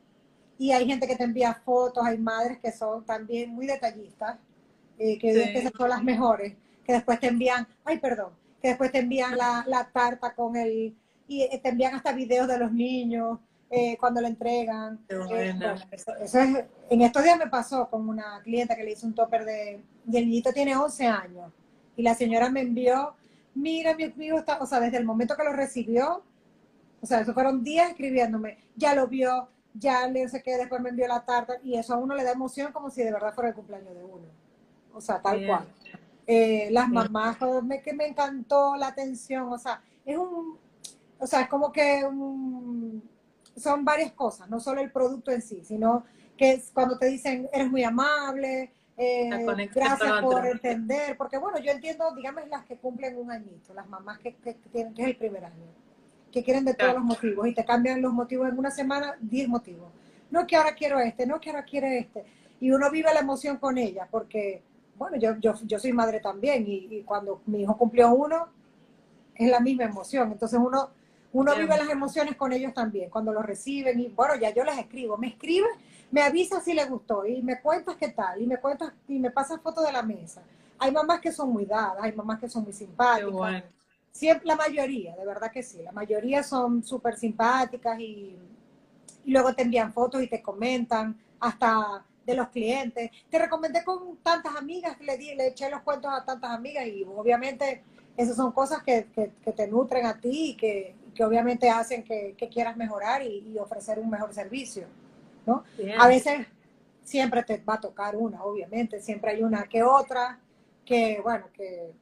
Y hay gente que te envía fotos, hay madres que son también muy detallistas, eh, que que son las mejores, que después te envían, ay, perdón, que después te envían la, la tarta con el, y te envían hasta videos de los niños, eh, cuando le entregan. Eh, eso, es, en estos días me pasó con una clienta que le hizo un topper de, y el niñito tiene 11 años, y la señora me envió, mira, mi amigo está, o sea, desde el momento que lo recibió, o sea, eso fueron días escribiéndome, ya lo vio, ya le sé que después me envió la tarta, y eso a uno le da emoción como si de verdad fuera el cumpleaños de uno. O sea, tal cual. Eh, las mamás, me, que me encantó la atención, o sea, es un, o sea, es como que un, son varias cosas, no solo el producto en sí, sino que es cuando te dicen, eres muy amable, eh, gracias por entender, porque bueno, yo entiendo, digamos, las que cumplen un añito, las mamás que, tienen, que es el primer año, que quieren de todos los motivos y te cambian los motivos en una semana, 10 motivos. No que ahora quiero este, no que ahora quiere este. Y uno vive la emoción con ella, porque, bueno, yo, yo, yo soy madre también y, y cuando mi hijo cumplió uno, es la misma emoción. Entonces uno uno vive las emociones con ellos también, cuando los reciben y bueno, ya yo les escribo, me escribe, me avisa si les gustó y me cuentas qué tal y me cuentas y me pasas fotos de la mesa. Hay mamás que son muy dadas, hay mamás que son muy simpáticas. Siempre, la mayoría, de verdad que sí, la mayoría son súper simpáticas y, luego te envían fotos y te comentan hasta de los clientes. Te recomendé con tantas amigas, le, di, le eché los cuentos a tantas amigas y obviamente esas son cosas que, que te nutren a ti y que, que obviamente hacen que, quieras mejorar y, ofrecer un mejor servicio, ¿no? A veces siempre te va a tocar una, obviamente, siempre hay una que otra que, bueno, que,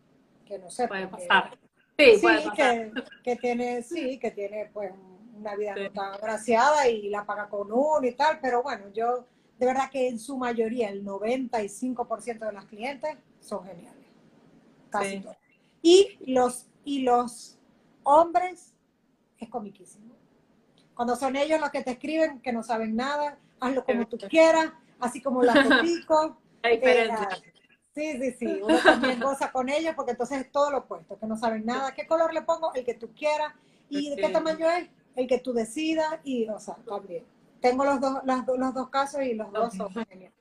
no sé. Puede pasar. Sí, Que, tiene, sí, que tiene pues una vida no tan agraciada y la paga con uno y tal, pero bueno, yo de verdad que en su mayoría, el 95% de las clientes son geniales. Casi todos. Y los, y los hombres es comiquísimo. Cuando son ellos los que te escriben, que no saben nada, hazlo como tú quieras, así como las pico. Eh, sí, sí, sí. Uno también goza con ellos porque entonces es todo lo opuesto, que no saben nada. ¿Qué color le pongo? El que tú quieras. ¿Y de qué tamaño es? El que tú decidas. Y, o sea, también. Tengo los dos, los dos casos y los dos son geniales.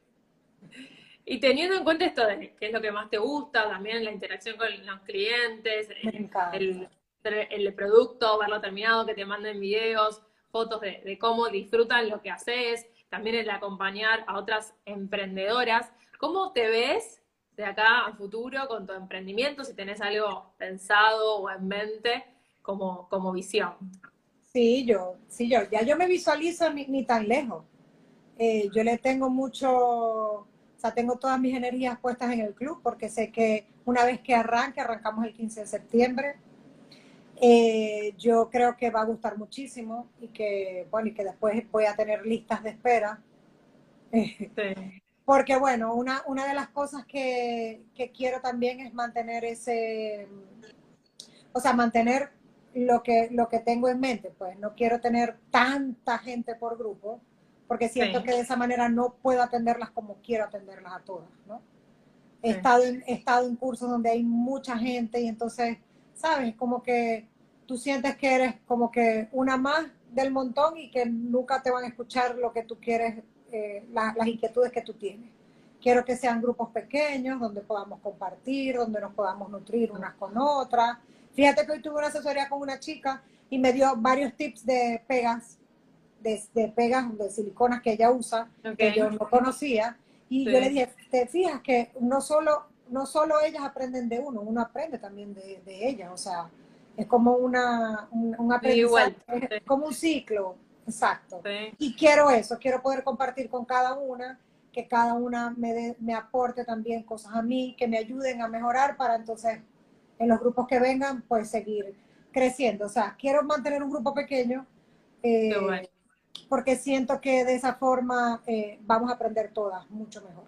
Y teniendo en cuenta esto de qué es lo que más te gusta, también la interacción con los clientes, el, el, producto, verlo terminado, que te manden videos, fotos de, cómo disfrutan lo que haces, también el acompañar a otras emprendedoras. ¿Cómo te ves de acá a futuro con tu emprendimiento, si tenés algo pensado o en mente como, como visión? Sí, yo, sí, yo, ya yo me visualizo ni, tan lejos. Eh, yo le tengo mucho, o sea, tengo todas mis energías puestas en el club porque sé que una vez que arranque, arrancamos el 15 de septiembre, eh, yo creo que va a gustar muchísimo y que, bueno, y que después voy a tener listas de espera. Porque, bueno, una, una de las cosas que, que, quiero también es mantener ese, o sea, mantener lo que, lo que tengo en mente. Pues no quiero tener tanta gente por grupo, porque siento que de esa manera no puedo atenderlas como quiero atenderlas a todas, ¿no? He, estado en, he estado en cursos donde hay mucha gente y entonces ¿sabes? Como que tú sientes que eres como que una más del montón y que nunca te van a escuchar lo que tú quieres, eh, las inquietudes que tú tienes. Quiero que sean grupos pequeños donde podamos compartir, donde nos podamos nutrir unas con otras. Fíjate que hoy tuve una asesoría con una chica y me dio varios tips de pegas, de, pegas de siliconas que ella usa, que yo no conocía. Y yo le dije, te fijas que no solo no solo ellas aprenden de uno, uno aprende también de, de ellas, o sea, es como una, un, aprendizaje, es como un ciclo, exacto. Y quiero eso, quiero poder compartir con cada una, que cada una me, me aporte también cosas a mí, que me ayuden a mejorar para entonces en los grupos que vengan, pues seguir creciendo. O sea, quiero mantener un grupo pequeño. Eh, porque siento que de esa forma eh, vamos a aprender todas mucho mejor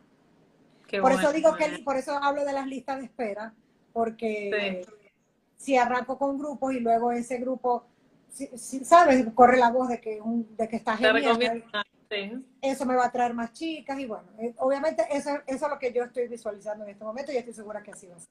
por eso digo que, por eso hablo de las listas de espera, porque si arranco con grupos y luego ese grupo, si, ¿sabes? Corre la voz de que, un, de que está genial. Eso me va a traer más chicas y bueno, eh, obviamente eso, eso es lo que yo estoy visualizando en este momento y estoy segura que así va a ser.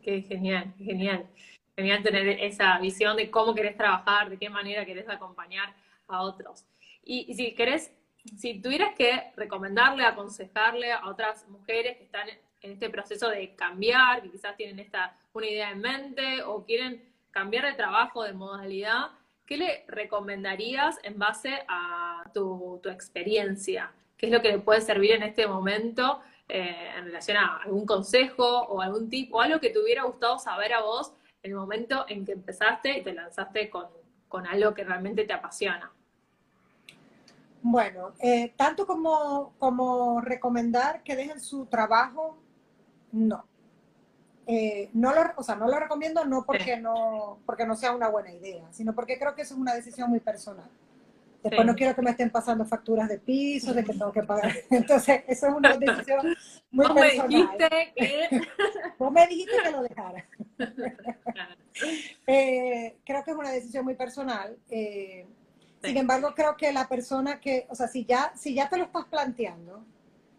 Qué genial, genial. Genial tener esa visión de cómo querés trabajar, de qué manera querés acompañar a otros. Y, y si querés si tuvieras que recomendarle, aconsejarle a otras mujeres que están en este proceso de cambiar, que quizás tienen esta una idea en mente o quieren cambiar de trabajo, de modalidad, ¿qué le recomendarías en base a tu, experiencia? ¿Qué es lo que le puede servir en este momento eh, en relación a algún consejo o algún tipo, o algo que te hubiera gustado saber a vos en el momento en que empezaste y te lanzaste con, con algo que realmente te apasiona? Bueno, eh, tanto como, como recomendar que dejen su trabajo, no. Eh, no lo, o sea, no lo recomiendo no porque no, porque no sea una buena idea, sino porque creo que eso es una decisión muy personal. Después no quiero que me estén pasando facturas de piso, de que tengo que pagar. Entonces, eso es una decisión muy Vos personal. Me dijiste que... Vos me dijiste que lo dejara. Eh, creo que es una decisión muy personal. Sin embargo, creo que la persona que, o sea, si ya, si ya te lo estás planteando,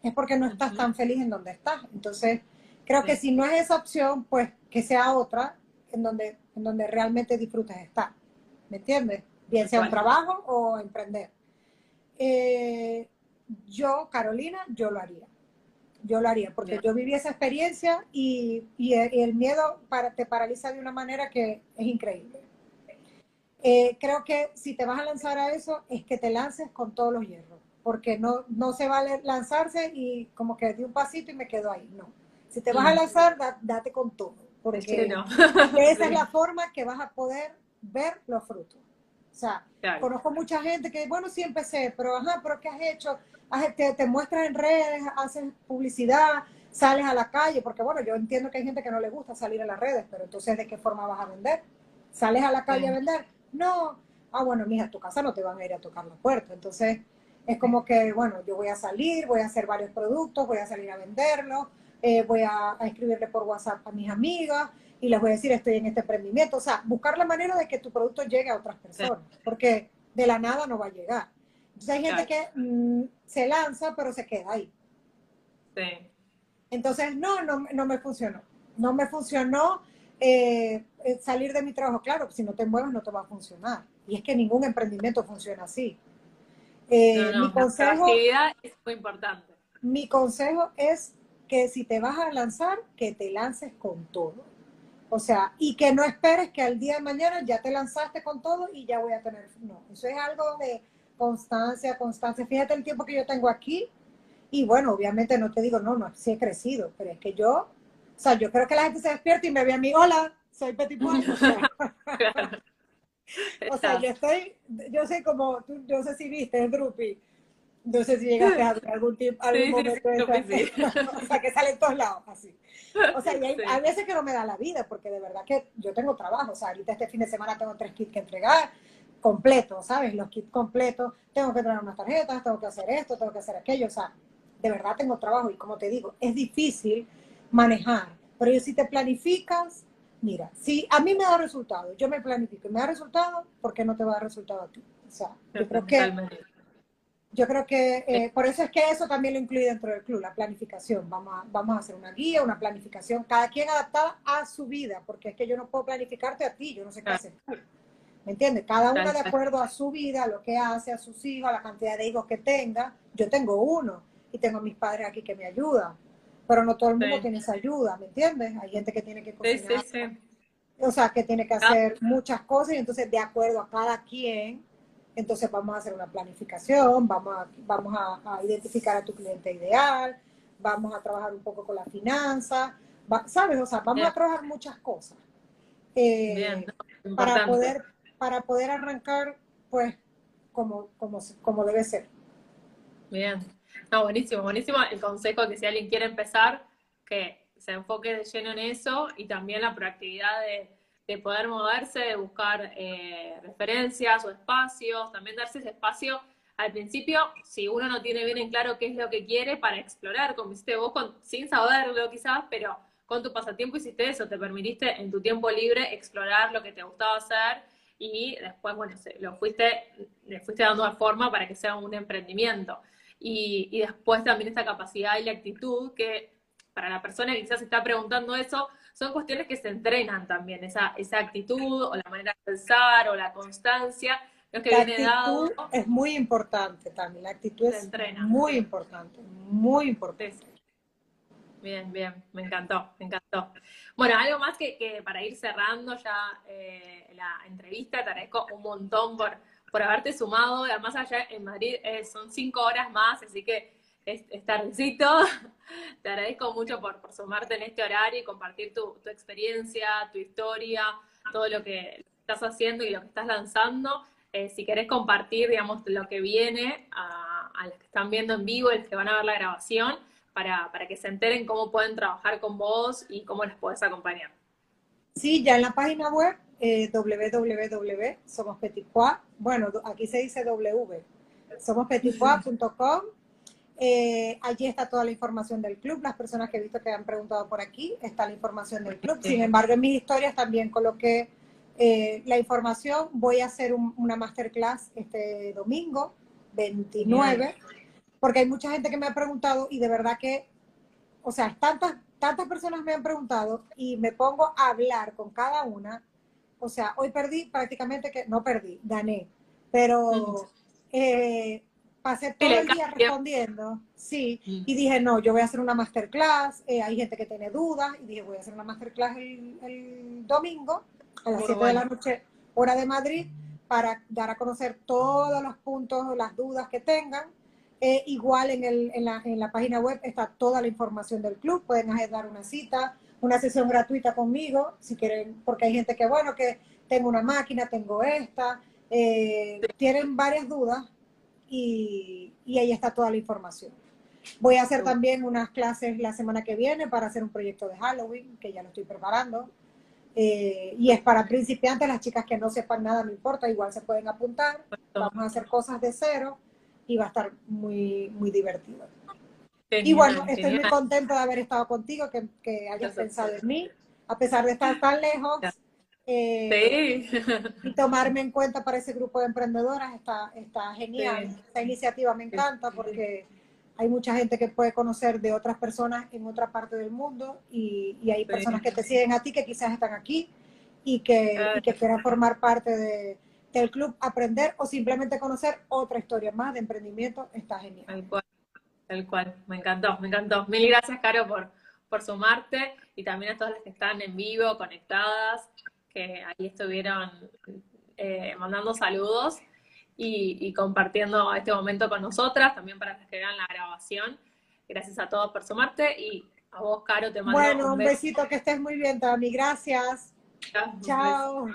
es porque no estás tan feliz en donde estás. Entonces, creo que si no es esa opción, pues que sea otra en donde, en donde realmente disfrutes estar. ¿Me entiendes? Bien sea un trabajo o emprender. Eh, yo, Carolina, yo lo haría. Yo lo haría, porque yo viví esa experiencia y, y, el, miedo para, te paraliza de una manera que es increíble. Eh, creo que si te vas a lanzar a eso, es que te lances con todos los hierros, porque no, no se vale lanzarse y como que di un pasito y me quedo ahí, no. Si te vas a lanzar, date con todo, porque esa es la forma que vas a poder ver los frutos. O sea, conozco mucha gente que, bueno, sí empecé, pero ajá, pero ¿qué has hecho? Te, te muestras en redes, haces publicidad, sales a la calle, porque bueno, yo entiendo que hay gente que no le gusta salir a las redes, pero entonces, ¿de qué forma vas a vender? ¿Sales a la calle a vender? No, ah, bueno, mija, a tu casa no te van a ir a tocar la puerta. Entonces, es como que, bueno, yo voy a salir, voy a hacer varios productos, voy a salir a venderlos, eh, voy a, escribirle por WhatsApp a mis amigas y les voy a decir, estoy en este emprendimiento. O sea, buscar la manera de que tu producto llegue a otras personas, porque de la nada no va a llegar. Entonces hay gente que mm, se lanza, pero se queda ahí. Sí. Entonces, no, no, no me funcionó. No me funcionó eh, eh, salir de mi trabajo. Claro, si no te mueves no te va a funcionar. Y es que ningún emprendimiento funciona así. Eh, mi consejo, la es muy importante. Mi consejo es que si te vas a lanzar, que te lances con todo. O sea, y que no esperes que al día de mañana ya te lanzaste con todo y ya voy a tener. No, eso es algo de constancia, constancia. Fíjate el tiempo que yo tengo aquí. Y bueno, obviamente no te digo, no, no, sí he crecido, pero es que yo, o sea, yo creo que la gente se despierta y me ve a mí, hola, soy Petit Pois. O sea, yo estoy, yo sé como, yo sé si viste el Drupi, no sé si llegaste a algún tipo, algún momento de o sea, que sale en todos lados, así. O sea, y hay, hay, veces que no me da la vida, porque de verdad que yo tengo trabajo, o sea, ahorita este fin de semana tengo tres kits que entregar, completos, ¿sabes? Los kits completos, tengo que traer unas tarjetas, tengo que hacer esto, tengo que hacer aquello, o sea, de verdad tengo trabajo y como te digo, es difícil manejar, pero si te planificas, mira, si a mí me da resultado, yo me planifico y me da resultado, ¿por qué no te va a dar resultado a ti? O sea, yo creo que, yo creo que eh, por eso es que eso también lo incluye dentro del club, la planificación. Vamos a, vamos a hacer una guía, una planificación, cada quien adaptada a su vida, porque es que yo no puedo planificarte a ti, yo no sé qué hacer. ¿Me entiendes? Cada uno de acuerdo a su vida, a lo que hace, a sus hijos, a la cantidad de hijos que tenga. Yo tengo uno y tengo a mis padres aquí que me ayudan pero no todo el mundo tiene esa ayuda, ¿me entiendes? Hay gente que tiene que cocinar, sí, sí, o sea, que tiene que ah. hacer muchas cosas y entonces de acuerdo a cada quien, entonces vamos a hacer una planificación, vamos a, vamos a, identificar a tu cliente ideal, vamos a trabajar un poco con la finanza, ¿sabes? O sea, vamos a trabajar muchas cosas eh, para, poder, para poder arrancar, pues, como, como, como debe ser. Bien. No, buenísimo, buenísimo el consejo que si alguien quiere empezar, que se enfoque de lleno en eso y también la proactividad de, poder moverse, de buscar eh, referencias o espacios, también darse ese espacio al principio, si uno no tiene bien en claro qué es lo que quiere para explorar, como hiciste vos con, sin saberlo quizás, pero con tu pasatiempo hiciste eso, te permitiste en tu tiempo libre explorar lo que te gustaba hacer y después, bueno, lo fuiste, le fuiste dando forma para que sea un emprendimiento y, y después también esta capacidad y la actitud que para la persona que quizás está preguntando eso, son cuestiones que se entrenan también, esa, esa actitud o la manera de pensar o la constancia. Lo que la viene dado, es muy importante también, la actitud es muy importante, muy importante. Bien, bien, me encantó, me encantó. Bueno, algo más que, que para ir cerrando ya eh, la entrevista, te agradezco un montón por, por haberte sumado. Además, allá en Madrid eh, son cinco horas más, así que es, tardecito. Te agradezco mucho por, sumarte en este horario y compartir tu, experiencia, tu historia, todo lo que estás haciendo y lo que estás lanzando. Eh, si querés compartir, digamos, lo que viene a, los que están viendo en vivo los que van a ver la grabación, para, para que se enteren cómo pueden trabajar con vos y cómo les podés acompañar. Sí, ya en la página web eh, bueno, aquí se dice W, somospetitpois.com. Eh, allí está toda la información del club, las personas que he visto que han preguntado por aquí, está la información del club. Sin embargo, en mis historias también coloqué eh, la información. Voy a hacer una masterclass este domingo, 29, porque hay mucha gente que me ha preguntado y de verdad que, o sea, tantas, tantas personas me han preguntado y me pongo a hablar con cada una o sea, hoy perdí prácticamente que, no perdí, gané, pero eh, pasé todo el día respondiendo, sí, y dije, no, yo voy a hacer una masterclass, eh, hay gente que tiene dudas, y dije, voy a hacer una masterclass el, domingo a las 7 de la noche, hora de Madrid, para dar a conocer todos los puntos, las dudas que tengan. Eh, igual en, el, en, la, en la página web está toda la información del club, pueden dar una cita, una sesión gratuita conmigo, si quieren, porque hay gente que, bueno, que tengo una máquina, tengo esta, eh, tienen varias dudas y, ahí está toda la información. Voy a hacer también unas clases la semana que viene para hacer un proyecto de Halloween, que ya lo estoy preparando. Eh, y es para principiantes, las chicas que no sepan nada, no importa, igual se pueden apuntar. Vamos a hacer cosas de cero y va a estar muy, muy divertido y bueno, estoy muy contenta de haber estado contigo, que, que hayas pensado en mí. a pesar de estar tan lejos. Eh, y tomarme en cuenta para ese grupo de emprendedoras está, está genial. Esta iniciativa me encanta porque hay mucha gente que puede conocer de otras personas en otra parte del mundo y, y hay personas que te siguen a ti que quizás están aquí y que, y que quieran formar parte de, del club, aprender o simplemente conocer otra historia más de emprendimiento. Está genial. Tal cual, tal cual. Me encantó, me encantó. Mil gracias, Caro, por, por sumarte y también a todas las que están en vivo, conectadas, que ahí estuvieron eh, mandando saludos y, compartiendo este momento con nosotras, también para las que vean la grabación. Gracias a todos por sumarte y a vos, Caro, te mando bueno, un, besito, que estés muy bien, Tami. Gracias. Chao.